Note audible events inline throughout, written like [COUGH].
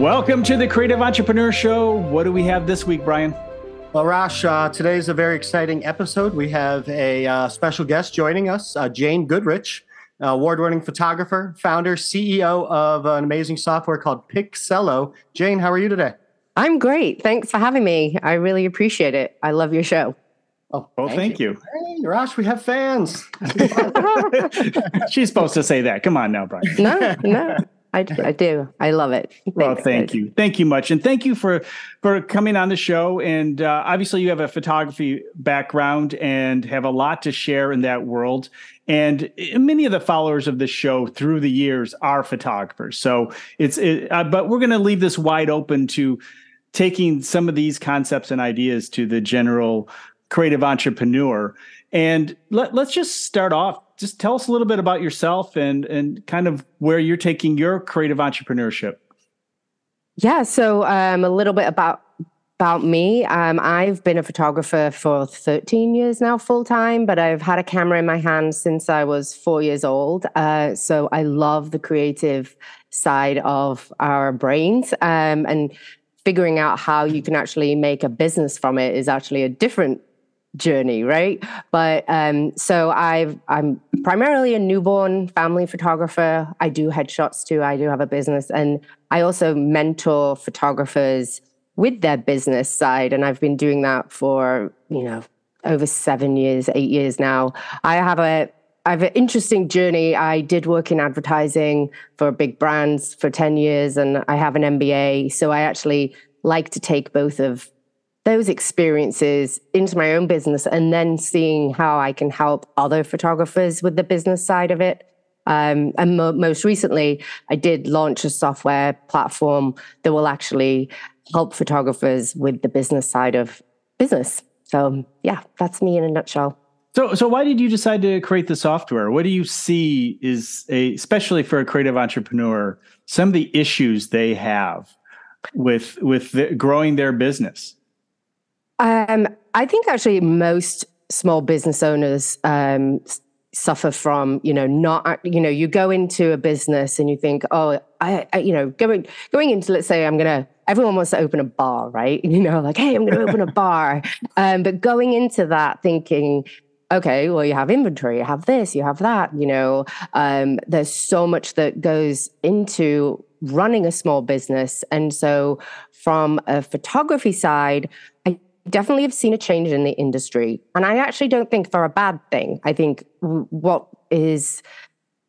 Welcome to the Creative Entrepreneur Show. What do we have this week, Bryon? Well, Rosh, uh, today is a very exciting episode. We have a uh, special guest joining us, uh, Jane Goodrich, award winning photographer, founder, CEO of an amazing software called Picsello. Jane, how are you today? I'm great. Thanks for having me. I really appreciate it. I love your show. Oh, well, thank, thank you. you. Hey, Rosh, we have fans. [LAUGHS] [LAUGHS] She's supposed to say that. Come on now, Bryon. No, no. I, I do. I love it. Thanks, well, thank you. Thank you much. And thank you for for coming on the show. And uh, obviously, you have a photography background and have a lot to share in that world. And many of the followers of this show through the years are photographers. So it's, it, uh, but we're going to leave this wide open to taking some of these concepts and ideas to the general creative entrepreneur. And let, let's just start off just tell us a little bit about yourself and and kind of where you're taking your creative entrepreneurship. Yeah, so um, a little bit about about me. Um, I've been a photographer for 13 years now, full time, but I've had a camera in my hand since I was four years old. Uh, so I love the creative side of our brains um, and figuring out how you can actually make a business from it is actually a different journey, right? But um, so I've I'm primarily a newborn family photographer. I do headshots too. I do have a business, and I also mentor photographers with their business side, and I've been doing that for you know over seven years, eight years now. I have a I have an interesting journey. I did work in advertising for big brands for 10 years and I have an MBA. So I actually like to take both of those experiences into my own business and then seeing how I can help other photographers with the business side of it. Um, and mo- most recently, I did launch a software platform that will actually help photographers with the business side of business. So, yeah, that's me in a nutshell. So, so why did you decide to create the software? What do you see is a, especially for a creative entrepreneur, some of the issues they have with with the, growing their business? Um, I think actually most small business owners um, suffer from you know not you know you go into a business and you think oh I, I, you know going going into let's say I'm gonna everyone wants to open a bar right? [LAUGHS] You know like hey I'm gonna open a [LAUGHS] bar. Um, but going into that thinking okay well you have inventory you have this you have that you know um, there's so much that goes into running a small business. And so from a photography side I definitely have seen a change in the industry. And I actually don't think for a bad thing. I think what is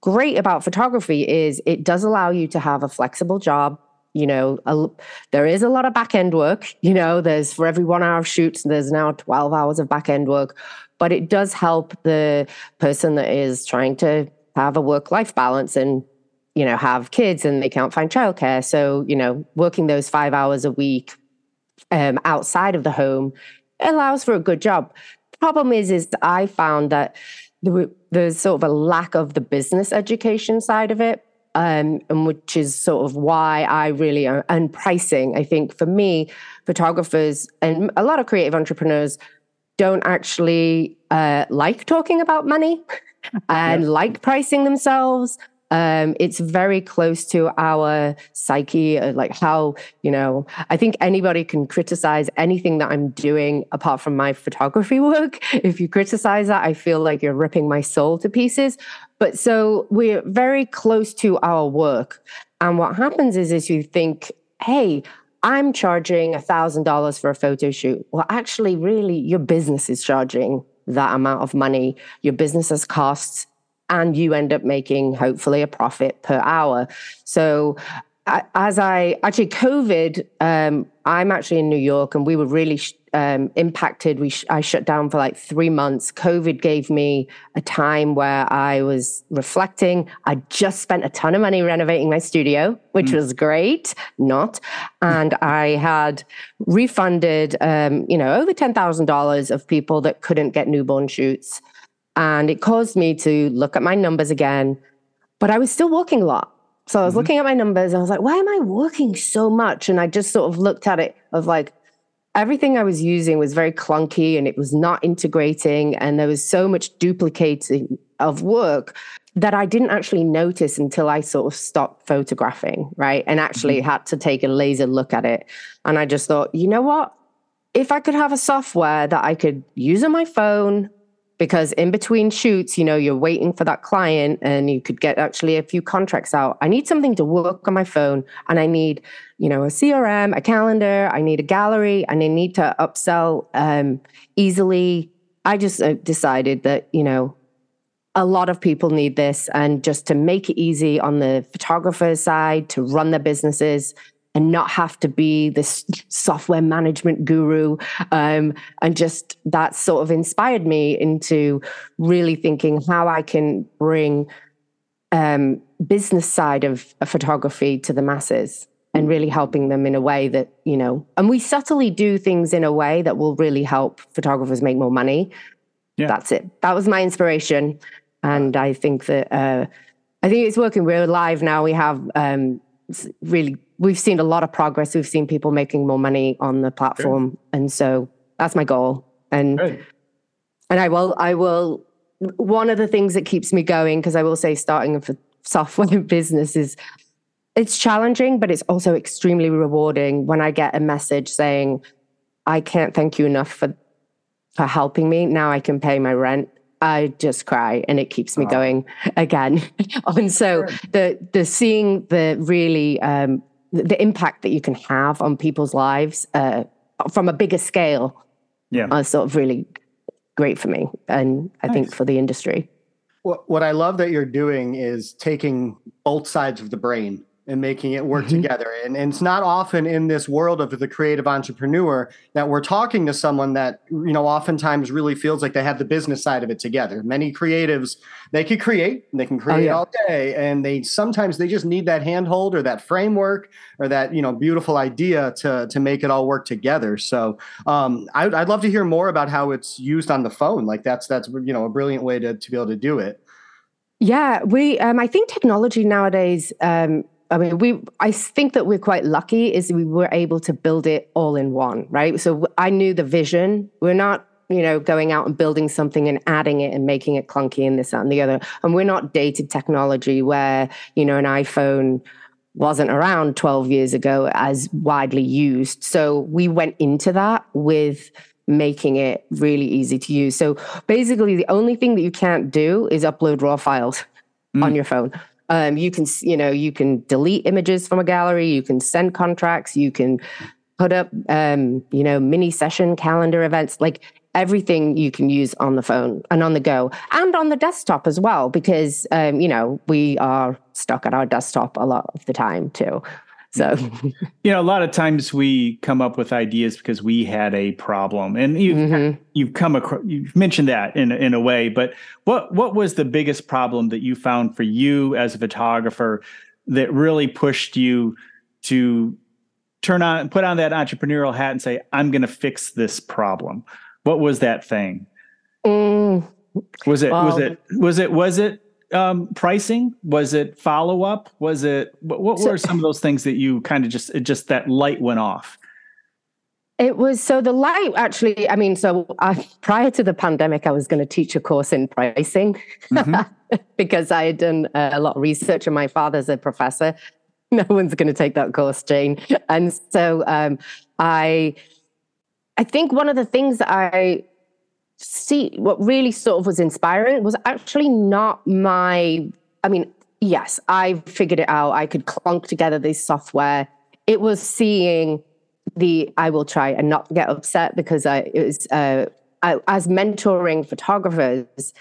great about photography is it does allow you to have a flexible job. You know, a, there is a lot of back end work. [LAUGHS] You know, there's for every one hour of shoots, there's now 12 hours of back end work. But it does help the person that is trying to have a work life balance and you know have kids and they can't find childcare so you know working those five hours a week um, outside of the home allows for a good job. Problem is, is I found that there's sort of a lack of the business education side of it. Um, and which is sort of why I really uh, and pricing. I think for me, photographers and a lot of creative entrepreneurs don't actually uh, like talking about money [LAUGHS] and like pricing themselves um, it's very close to our psyche, uh, like how, you know, I think anybody can criticize anything that I'm doing apart from my photography [LAUGHS] work. If you criticize that, I feel like you're ripping my soul to pieces. But so we're very close to our work. And what happens is, is you think, hey, I'm charging $1,000 for a photo shoot. Well, actually, really, your business is charging that amount of money. Your business has costs and you end up making hopefully a profit per hour. So as I actually COVID, um, I'm actually in New York, and we were really um, impacted. We sh- I shut down for like three months. COVID gave me a time where I was reflecting. I just spent a ton of money renovating my studio, which mm. was great. Not, and [LAUGHS] I had refunded, um, you know, over ten thousand dollars of people that couldn't get newborn shoots. And it caused me to look at my numbers again, but I was still working a lot. So I was mm-hmm. looking at my numbers. I was like, why am I working so much? And I just sort of looked at it of like, everything I was using was very clunky and it was not integrating. And there was so much duplicating of work that I didn't actually notice until I sort of stopped photographing, right? And actually mm-hmm. had to take a laser look at it. And I just thought, you know what? If I could have a software that I could use on my phone, because in between shoots, you know, you're waiting for that client and you could get actually a few contracts out. I need something to work on my phone and I need, you know, a CRM, a calendar, I need a gallery, and I need to upsell um, easily. I just uh, decided that, you know, a lot of people need this and just to make it easy on the photographer side to run their businesses and not have to be this software management guru. Um, and just that sort of inspired me into really thinking how I can bring um, business side of, of photography to the masses and really helping them in a way that you know and we subtly do things in a way that will really help photographers make more money yeah. that's it that was my inspiration and i think that uh, i think it's working we're live now we have um, really we've seen a lot of progress. We've seen people making more money on the platform, and so that's my goal. And and I will I will. One of the things that keeps me going because I will say starting a software [LAUGHS] business is it's challenging, but it's also extremely rewarding when I get a message saying, "I can't thank you enough for for helping me. Now I can pay my rent." I just cry and it keeps me going [LAUGHS] again. [LAUGHS] and so the the seeing the really um, the impact that you can have on people's lives uh, from a bigger scale yeah. are sort of really great for me and i nice. think for the industry. What, what i love that you're doing is taking both sides of the brain and making it work mm-hmm. together. And, and, it's not often in this world of the creative entrepreneur that we're talking to someone that, you know, oftentimes really feels like they have the business side of it together. Many creatives, they can create, they can oh, create oh, yeah. all day. And they sometimes they just need that handhold or that framework or that, you know, beautiful idea to, to make it all work together. So um, I, I'd love to hear more about how it's used on the phone. Like that's, that's, you know, a brilliant way to, to be able to do it. Yeah, we. Um, I think technology nowadays um, I mean, we. I think that we're quite lucky is we were able to build it all in one, right? So I knew the vision. We're not, you know, going out and building something and adding it and making it clunky and this that, and the other. And we're not dated technology where you know an iPhone wasn't around 12 years ago as widely used. So we went into that with making it really easy to use. So basically, the only thing that you can't do is upload raw files mm. on your phone. Um, you can, you know, you can delete images from a gallery. You can send contracts. You can put up, um, you know, mini session calendar events. Like everything you can use on the phone and on the go and on the desktop as well, because um, you know we are stuck at our desktop a lot of the time too. So, [LAUGHS] you know, a lot of times we come up with ideas because we had a problem, and you've mm-hmm. you've come across you've mentioned that in in a way. But what what was the biggest problem that you found for you as a photographer that really pushed you to turn on put on that entrepreneurial hat and say, "I'm going to fix this problem"? What was that thing? Mm. Was it well, was it was it was it um, pricing? Was it follow up? Was it what, what so, were some of those things that you kind of just just that light went off? It was so the light actually. I mean, so I, prior to the pandemic, I was going to teach a course in pricing mm-hmm. [LAUGHS] because I had done a lot of research, and my father's a professor. [LAUGHS] No one's going to take that course, Jane. And so um, I, I think one of the things that I see what really sort of was inspiring was actually not my i mean yes i figured it out. I could clunk together this software. It was seeing the i will try and not get upset because i it was uh, I, as mentoring photographers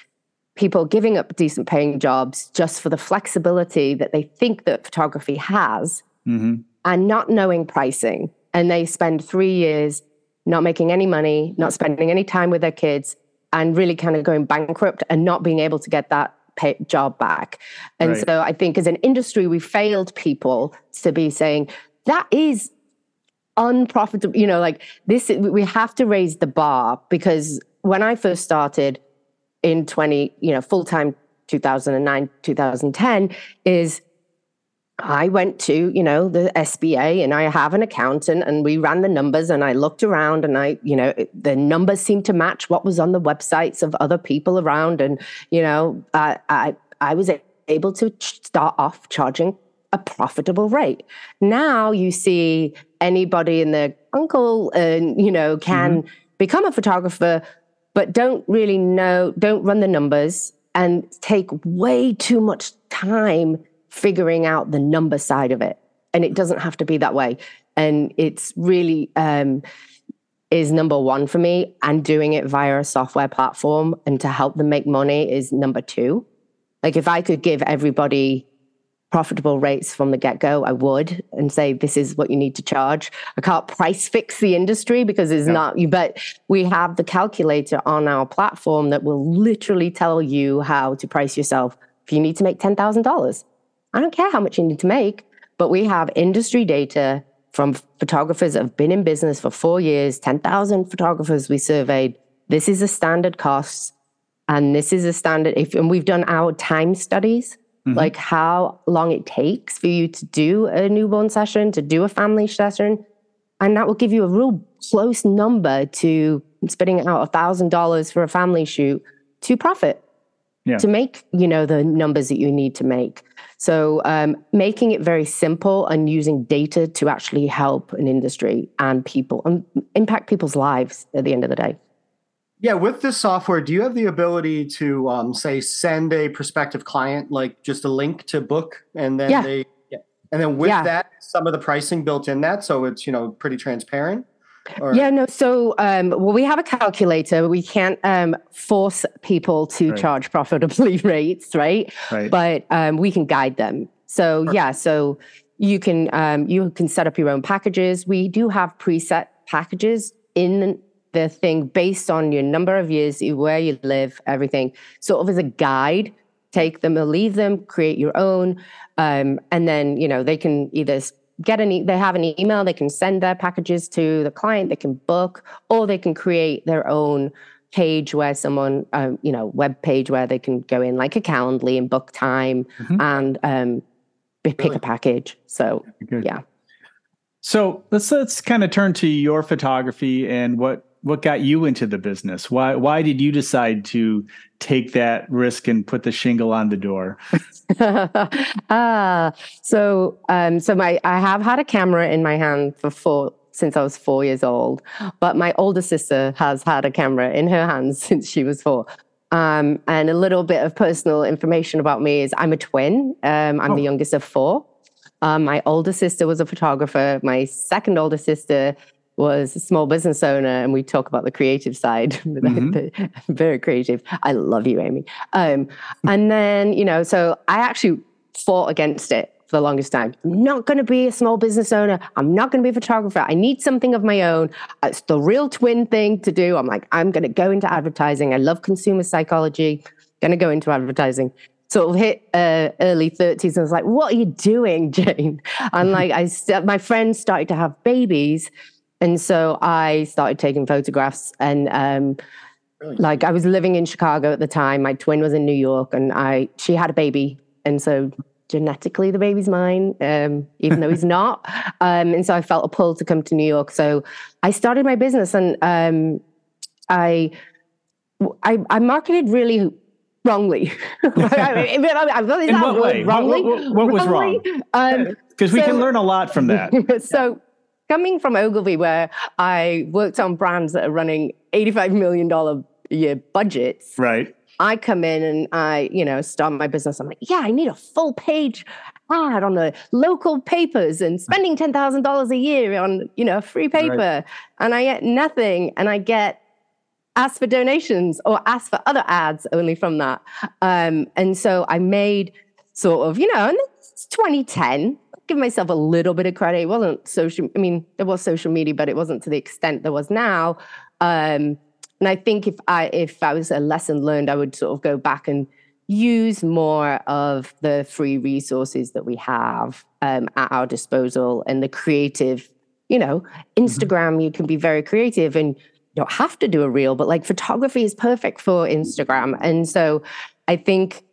people giving up decent paying jobs just for the flexibility that they think that photography has mm-hmm. and not knowing pricing. And they spend three years not making any money, not spending any time with their kids, and really kind of going bankrupt and not being able to get that pay, job back. And right. so I think as an industry, we failed people to be saying that is unprofitable. You know, like this, we have to raise the bar because when I first started in 20, you know, full time 2009, 2010, is I went to, you know, the SBA and I have an accountant and we ran the numbers and I looked around and I, you know, the numbers seemed to match what was on the websites of other people around. And, you know, I, I, I was able to start off charging a profitable rate. Now you see anybody in their uncle and, you know, can mm-hmm. become a photographer, but don't really know, don't run the numbers and take way too much time figuring out the number side of it. And it doesn't have to be that way. And it's really um, is number one for me. And doing it via a software platform and to help them make money is number two. Like if I could give everybody profitable rates from the get go, I would and say, this is what you need to charge. I can't price fix the industry because it's not you, but we have the calculator on our platform that will literally tell you how to price yourself. If you need to make $10,000, I don't care how much you need to make, but we have industry data from photographers that have been in business for four years, 10,000 photographers we surveyed. This is a standard cost. And this is a standard, if, and we've done our time studies, mm-hmm. like how long it takes for you to do a newborn session, to do a family session. And that will give you a real close number to spitting out a thousand dollars for a family shoot to profit. Yeah. To make, you know, the numbers that you need to make. So, um, making it very simple and using data to actually help an industry and people and impact people's lives at the end of the day. Yeah, with this software, do you have the ability to um, say send a prospective client like just a link to book, and then yeah. they, and then with yeah. that, some of the pricing built in that, so it's you know pretty transparent. Or? Yeah, no. So, um, well, we have a calculator. We can't um, force people to right. charge profitably [LAUGHS] rates, right? right. But um, we can guide them. So, yeah. So you can um, you can set up your own packages. We do have preset packages in the thing based on your number of years, where you live, everything. Sort of as a guide. Take them or leave them. Create your own, um, and then you know they can either get an e- they have an email they can send their packages to the client they can book or they can create their own page where someone um, you know web page where they can go in like a calendly and book time mm-hmm. and um, pick really? a package so Good. yeah so let's let's kind of turn to your photography and what what got you into the business? Why why did you decide to take that risk and put the shingle on the door? [LAUGHS] ah, so um, so my I have had a camera in my hand for four since I was four years old, but my older sister has had a camera in her hands [LAUGHS] since she was four. Um, and a little bit of personal information about me is I'm a twin. Um, I'm oh. the youngest of four. Um, my older sister was a photographer. My second older sister was a small business owner and we talk about the creative side. [LAUGHS] Mm-hmm. very creative. I love you amy. Um, and then you know so i actually fought against it for the longest time. I'm not going to be a small business owner. I'm not going to be a photographer. I need something of my own. It's the real twin thing to do. I'm like i'm going to go into advertising. I love consumer psychology. Going to go into advertising. Sort of hit uh, early 30s and I was like, what are you doing, [LAUGHS] Jane? And like, I, st- my friends started to have babies and so I started taking photographs and um, like I was living in Chicago at the time. My twin was in New York and I she had a baby. And so genetically the baby's mine, um, even though he's [LAUGHS] not. Um, and so I felt a pull to come to New York. So I started my business and um, I, I, I marketed really wrongly. [LAUGHS] I mean, I mean, in what way? Wrongly? What, what, what was wrong? Because um, we so, can learn a lot from that. [LAUGHS] so coming from Ogilvy, where I worked on brands that are running $85 million a year budgets. Right. I come in and I, you know, start my business. I'm like, yeah, I need a full page ad on the local papers and spending $10,000 a year on, you know, free paper. Right. And I get nothing. And I get asked for donations or asked for other ads only from that. Um, and so I made sort of, you know, and it's 2010 give myself a little bit of credit. It wasn't social. I mean, there was social media, but it wasn't to the extent there was now. Um, and I think if I if I was a lesson learned, I would sort of go back and use more of the free resources that we have um, at our disposal and the creative. You know, mm-hmm. Instagram, mm-hmm. you can be very creative and you don't have to do a reel, but like photography is perfect for Instagram. And so I think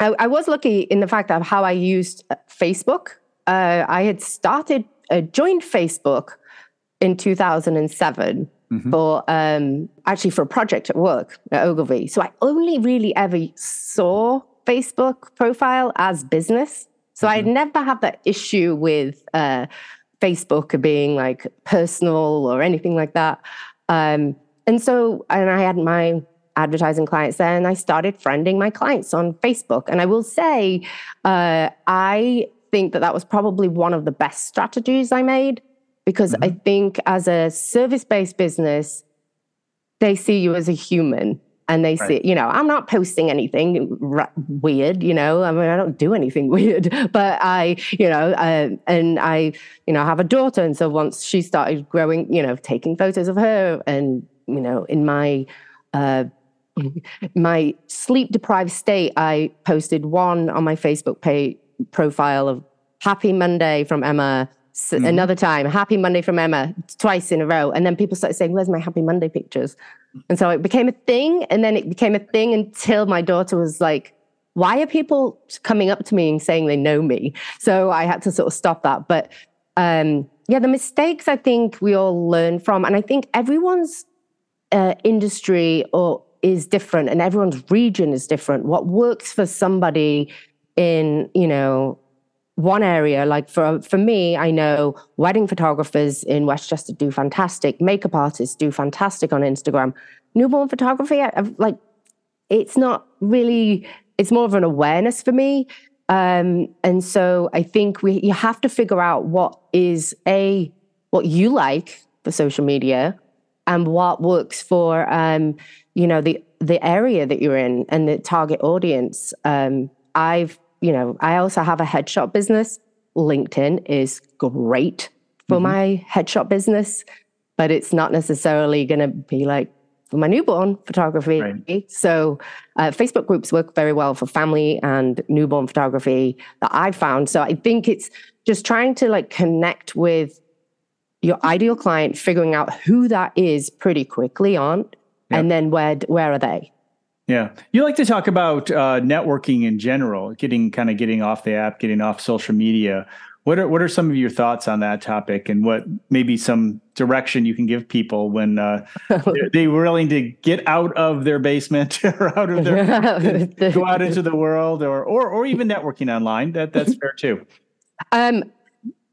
I, I was lucky in the fact of how I used uh, Facebook uh, I had started, uh, joined Facebook in 2007 mm-hmm. for um, actually for a project at work at Ogilvy. So I only really ever saw Facebook profile as business. So mm-hmm. I never had that issue with uh, Facebook being like personal or anything like that. Um, and so, and I had my advertising clients there, and I started friending my clients on Facebook. And I will say, uh, I think that that was probably one of the best strategies I made because mm-hmm. I think as a service based business, they see you as a human and they right. see, you know, I'm not posting anything r- weird, you know, I mean, I don't do anything [LAUGHS] weird, but I, you know, uh, and I, you know, have a daughter. And so once she started growing, you know, taking photos of her and, you know, in my, uh, [LAUGHS] my sleep deprived state, I posted one on my Facebook page profile of Happy Monday from Emma mm-hmm. another time, Happy Monday from Emma, twice in a row. And then people started saying, Where's my Happy Monday pictures? And so it became a thing. And then it became a thing until my daughter was like, Why are people coming up to me and saying they know me? So I had to sort of stop that. But um, yeah, the mistakes I think we all learn from. And I think everyone's uh, industry or is different and everyone's region is different. What works for somebody in, you know, one area like for for me i know wedding photographers in westchester do fantastic makeup artists do fantastic on instagram. Newborn photography I, I've, like it's not really it's more of an awareness for me. Um, and so i think we you have to figure out what is a what you like for social media and what works for um, you know the the area that you're in and the target audience. Um, i've you know, I also have a headshot business. LinkedIn is great for mm-hmm. my headshot business, but it's not necessarily going to be like for my newborn photography. Right. So, uh, Facebook groups work very well for family and newborn photography that I've found. So, I think it's just trying to like connect with your ideal client, figuring out who that is pretty quickly on, yep. and then where where are they? Yeah, you like to talk about uh, networking in general, getting kind of getting off the app, getting off social media. What are what are some of your thoughts on that topic, and what maybe some direction you can give people when uh, [LAUGHS] they're, willing to get out of their basement [LAUGHS] or out of their [LAUGHS] go out into the world, or or or even networking online? That that's fair too. Um,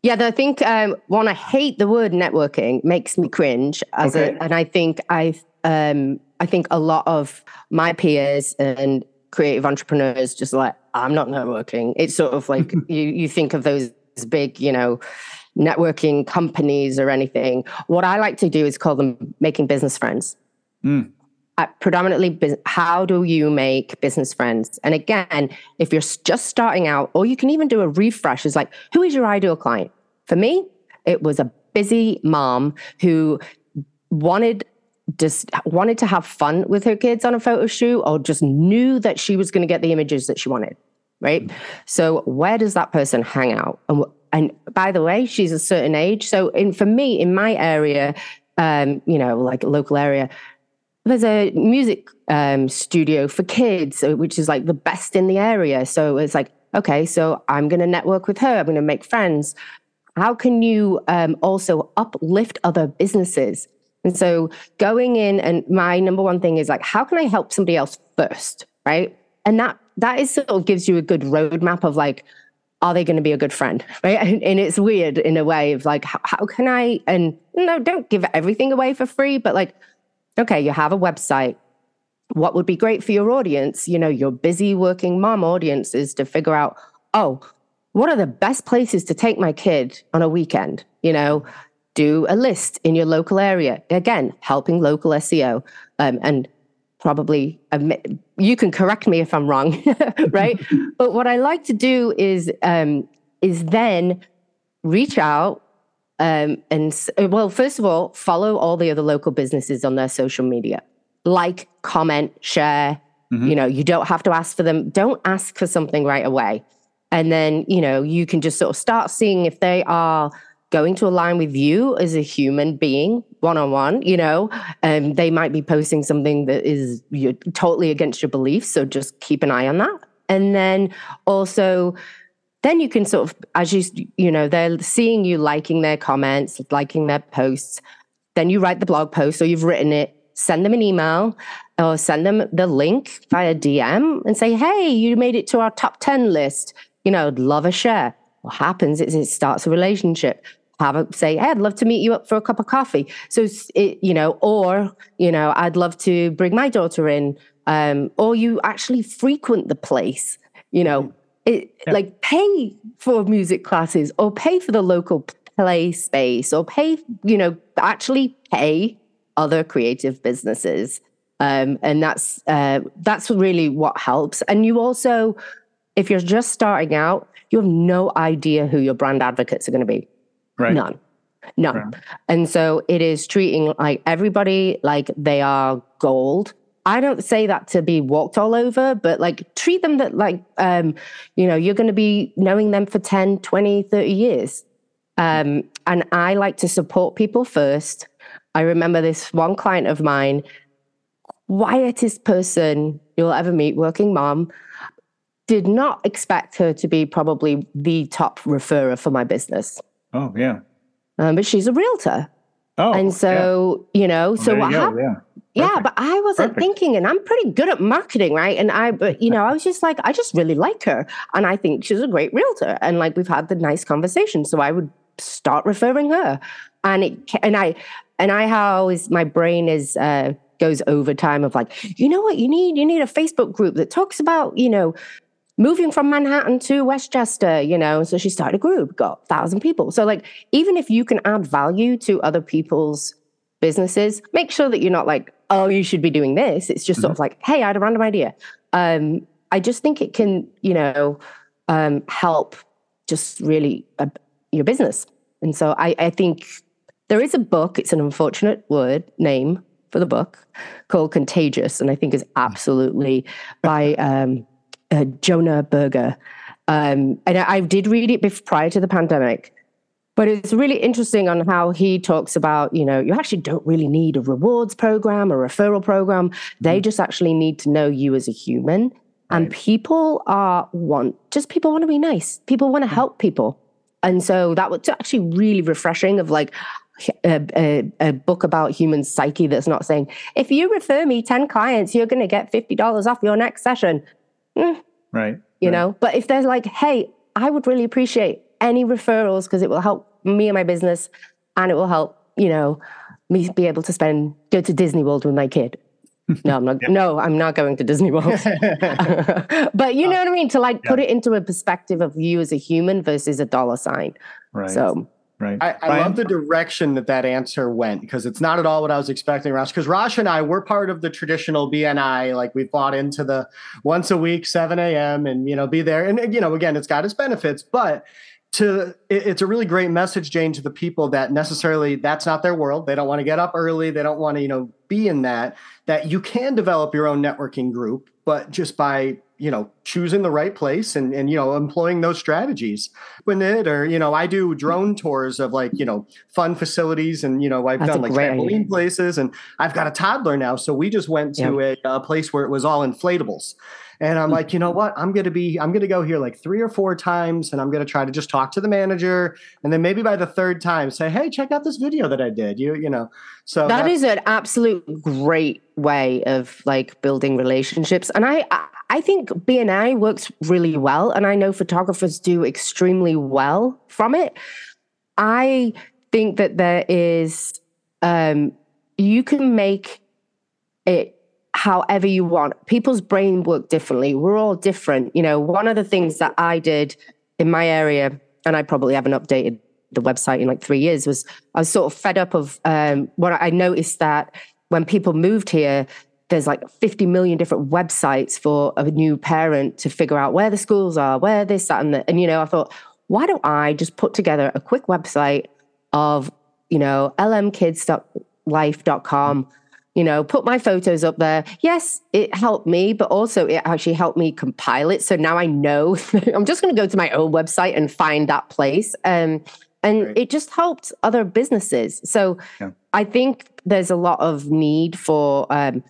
yeah, I think um, one, I hate the word networking, makes me cringe. As okay. a, and I think I um, I think a lot of my peers and creative entrepreneurs just like, I'm not networking. It's sort of like [LAUGHS] you, you think of those big, you know, networking companies or anything. What I like to do is call them making business friends. Mm. Predominantly, how do you make business friends? And again, if you're just starting out, or you can even do a refresh, is like, who is your ideal client? For me, it was a busy mom who wanted just wanted to have fun with her kids on a photo shoot or just knew that she was going to get the images that she wanted right? Mm-hmm. so where does that person hang out? And and by the way she's a certain age. So in for me in my area um you know like local area there's a music um, studio for kids uh, which is like the best in the area. So it's like okay so i'm going to network with her. I'm going to make friends. How can you um, also uplift other businesses and so going in and my number one thing is like, how can I help somebody else first? Right. And that that is sort of gives you a good roadmap of like, are they going to be a good friend? [LAUGHS] Right. And, and it's weird in a way of like, how, how can I and no, don't give everything away for free, but like, okay, you have a website. What would be great for your audience, you know, your busy working mom audience is to figure out, oh, what are the best places to take my kid on a weekend? You know, do a list in your local area. Again, helping local SEO um, and probably admit, you can correct me if I'm wrong, [LAUGHS] right? [LAUGHS] but what I like to do is um, is then reach out um, and well, first of all, follow all the other local businesses on their social media, like, comment, share. Mm-hmm. You know, you don't have to ask for them. Don't ask for something right away. And then, you know, you can just sort of start seeing if they are going to align with you as a human being one on one, you know, um, they might be posting something that is totally against your beliefs. So just keep an eye on that. And then also then you can sort of, as you, you know, they're seeing you liking their comments, liking their posts. Then you write the blog post or you've written it, send them an email or send them the link via DM and say, hey, you made it to our top 10 list. You know, love a share. What happens is it starts a relationship. Have a say, hey, I'd love to meet you up for a cup of coffee. So, it, you know, or, you know, I'd love to bring my daughter in. Um, or you actually frequent the place, you know, it, yeah. like pay for music classes or pay for the local play space or pay, you know, actually pay other creative businesses. Um, and that's uh, that's really what helps. And you also, if you're just starting out, you have no idea who your brand advocates are going to be. Right. None. None. Right. And so it is treating like everybody like they are gold I don't say that to be walked all over, but like treat them that like, um, you know, you're going to be knowing them for 10, 20, 30 years. Um, and I like to support people first. I remember this one client of mine, quietest person you'll ever meet, working mom, did not expect her to be probably the top referrer for my business. Oh, yeah. Um, but she's a realtor. Oh, and so, yeah. you know, so what happened? Yeah. Yeah, but I wasn't Perfect. thinking, and I'm pretty good at marketing, right? And I, but you know, I was just like, I just really like her, and I think she's a great realtor, and like we've had the nice conversation, so I would start referring her, and it, and I, and I always my brain is uh, goes over time of like, you know what, you need, you need a Facebook group that talks about, you know, moving from Manhattan to Westchester, you know. So she started a group, got thousand people. So like, even if you can add value to other people's businesses, make sure that you're not like, oh, you should be doing this. It's just mm-hmm. sort of like, hey, I had a random idea. Um, I just think it can, you know, um, help just really uh, your business. And so I, I think there is a book, it's an unfortunate word name for the book called Contagious, and I think is absolutely by um, uh, Jonah Berger. Um, and I, I, did read it before, prior to the pandemic. But it's really interesting on how he talks about, you know, you actually don't really need a rewards program, a referral program. They mm-hmm. just actually need to know you as a human. Right. And people are want just people want to be nice. People want to mm-hmm. help people. And so that was actually really refreshing of like a, a, a, book about human psyche that's not saying, if you refer me 10 clients, you're going to get $50 off your next session. Mm. Right. You right. know, but if they're like, hey, I would really appreciate any referrals because it will help me and my business, and it will help, you know, me be able to spend go to Disney World with my kid. [LAUGHS] No, I'm not. yeah. No, I'm not going to Disney World. [LAUGHS] but you know what I mean. To like yeah. put it into a perspective of you as a human versus a dollar sign. Right. So. Right. I, I love the direction that that answer went because it's not at all what I was expecting, Rosh. Because Rosh and I, we're part of the traditional BNI. Like we bought into the once a week, 7 a.m. and, you know, be there. And, you know, again, it's got its benefits, but to it's a really great message jane to the people that necessarily that's not their world they don't want to get up early they don't want to you know be in that that you can develop your own networking group but just by you know choosing the right place and and you know employing those strategies. When it or you know i do drone tours of like you know fun facilities and you know i've that's done like trampoline idea. places and i've got a toddler now so we just went to a, a place where it was all inflatables and I'm like, you know what? I'm going to be, I'm going to go here like three or four times and I'm going to try to just talk to the manager. And then maybe by the third time say, Hey, check out this video that I did. You, you know, so that is an absolute great way of like building relationships. And I, I think BNI works really well. And I know photographers do extremely well from it. I think that there is, um, you can make it however you want. People's brain work differently. We're all different. You know, one of the things that I did in my area, and I probably haven't updated the website in like three years, was I was sort of fed up of um, what I noticed that when people moved here, there's like 50 million different websites for a new parent to figure out where the schools are, where this, that, and and you know, I thought, why don't I just put together a quick website of, you know, lmkids.life.com you know, put my photos up there. Yes, it helped me, but also it actually helped me compile it. So now I know [LAUGHS] I'm just going to go to my own website and find that place. Um, and right. it just helped other businesses. So yeah. I think there's a lot of need for um,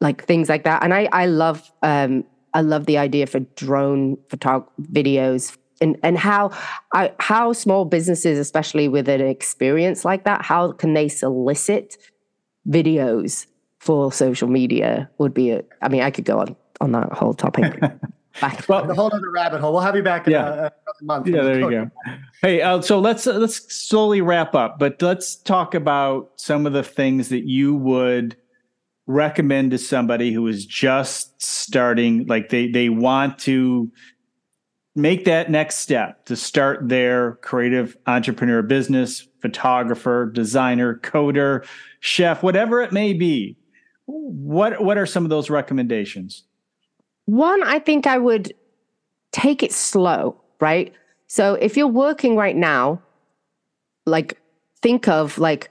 like things like that. And I, I love, um, I love the idea for drone photog videos and and how I, how small businesses, especially with an experience like that, how can they solicit videos for social media? Would be a. I mean, I could go on on that whole topic. [LAUGHS] back. Well, the whole other rabbit hole. We'll have you back in yeah. a, a month. Yeah, there you go. Hey, uh, so let's uh, let's slowly wrap up, but let's talk about some of the things that you would recommend to somebody who is just starting like they they want to make that next step to start their creative entrepreneur business photographer designer coder chef whatever it may be. What what are some of those recommendations? One i think i would take it slow right? So if you're working right now like think of like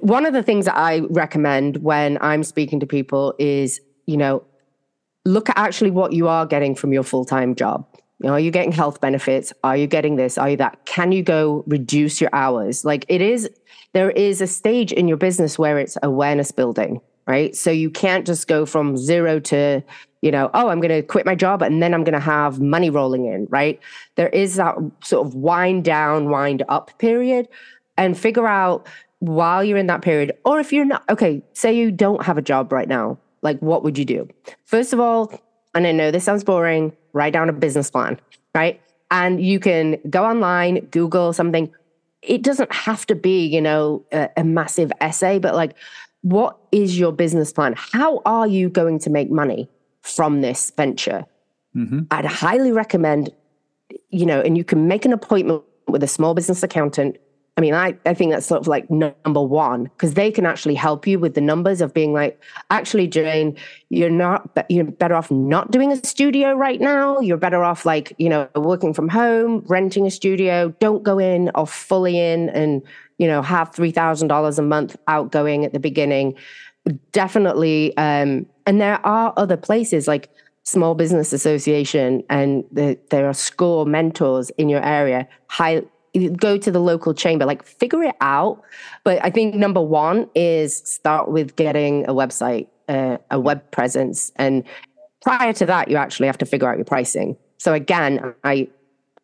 one of the things that I recommend when I'm speaking to people is, you know, look at actually what you are getting from your full time job. Are you getting health benefits? Are you getting this? Are you that? Can you go reduce your hours? Like it is, there is a stage in your business where it's awareness building, right? So you can't just go from zero to, you know, oh, I'm going to quit my job and then I'm going to have money rolling in, right? There is that sort of wind down, wind up period and figure out while you're in that period, or if you're not, okay, say you don't have a job right now, like what would you do? First of all, and I know this sounds boring, write down a business plan, right? And you can go online, Google something. It doesn't have to be, you know, a, a massive essay, but like, what is your business plan? How are you going to make money from this venture? Mm-hmm. I'd highly recommend, you know, and you can make an appointment with a small business accountant I mean, I, I think that's sort of like number one because they can actually help you with the numbers of being like, actually, Jane, you're not, you're better off not doing a studio right now. You're better off like, you know, working from home, renting a studio. Don't go in or fully in and, you know, have $3,000 a month outgoing at the beginning. Definitely. Um, and there are other places like Small Business Association and the, there are SCORE mentors in your area. High, go to the local chamber, like figure it out. But I think number one is start with getting a website, uh, a web presence. And prior to that, you actually have to figure out your pricing. So again, I,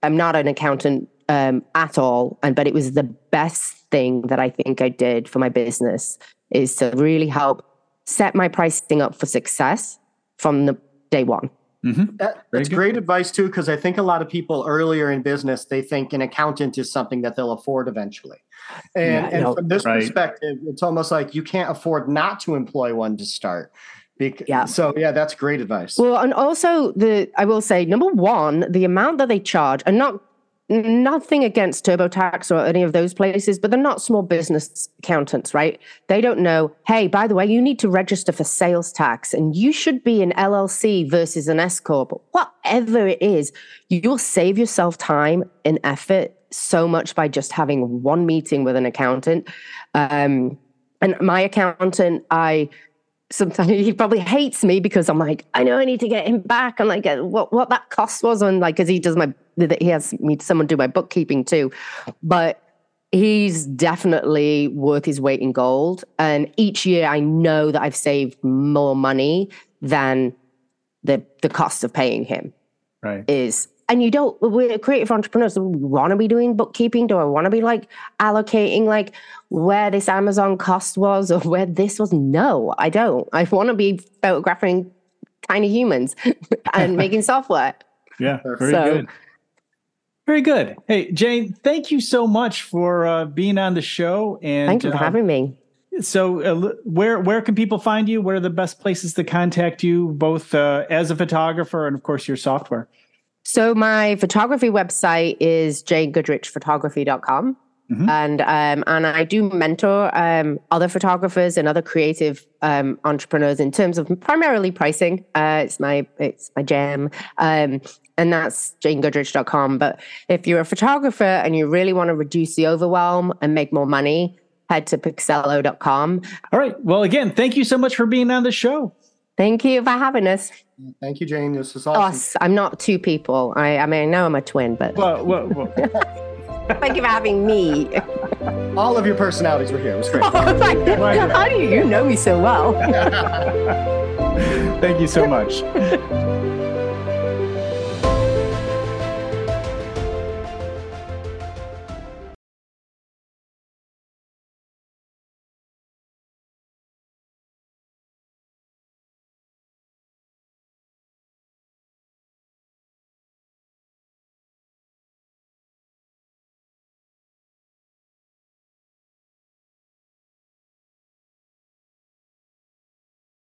I'm not an accountant um, at all, and but it was the best thing that I think I did for my business is to really help set my pricing up for success from the day one. Mm-hmm. That, that's great advice too, because I think a lot of people earlier in business they think an accountant is something that they'll afford eventually, and, yeah, and no, from this right. perspective, it's almost like you can't afford not to employ one to start. Bec- yeah. So yeah, that's great advice. Well, and also the I will say number one, the amount that they charge, and not nothing against TurboTax or any of those places, but they're not small business accountants, right? They don't know, hey, by the way, you need to register for sales tax and you should be an LLC versus an S Corp. Whatever it is, you'll save yourself time and effort so much by just having one meeting with an accountant. Um, and my accountant, I sometimes [LAUGHS] he probably hates me because I'm like, I know I need to get him back. and like, uh, what what that cost was on like, because he does my he has me someone do my bookkeeping too, but he's definitely worth his weight in gold. And each year, I know that I've saved more money than the the cost of paying him. Right. Is and you don't we're creative entrepreneurs so we want to be doing bookkeeping do i want to be like allocating like where this amazon cost was or where this was? No i don't. I want to be photographing tiny humans [LAUGHS] and [LAUGHS] making software. Yeah very so, good. Very good. Hey jane thank you so much for uh, being on the show and thank you for uh, having me. so uh, where where can people find you? What are the best places to contact you both uh, as a photographer and of course your software so my photography website is janegoodrichphotography.com. Mm-hmm. And um, and I do mentor um, other photographers and other creative um, entrepreneurs in terms of primarily pricing. Uh, it's my it's my jam, um, and that's janegoodrich.com. But if you're a photographer and you really want to reduce the overwhelm and make more money, head to picsello.com. All right. Well, again, thank you so much for being on the show. Thank you for having us. Thank you, Jane. This is awesome. Us. I'm not two people. I, I mean, I know I'm a twin, but. Well, well, well. Thank you for having me. All of your personalities were here. It was great. [LAUGHS] Oh, how do you, you know me so well? [LAUGHS] Thank you so much. [LAUGHS]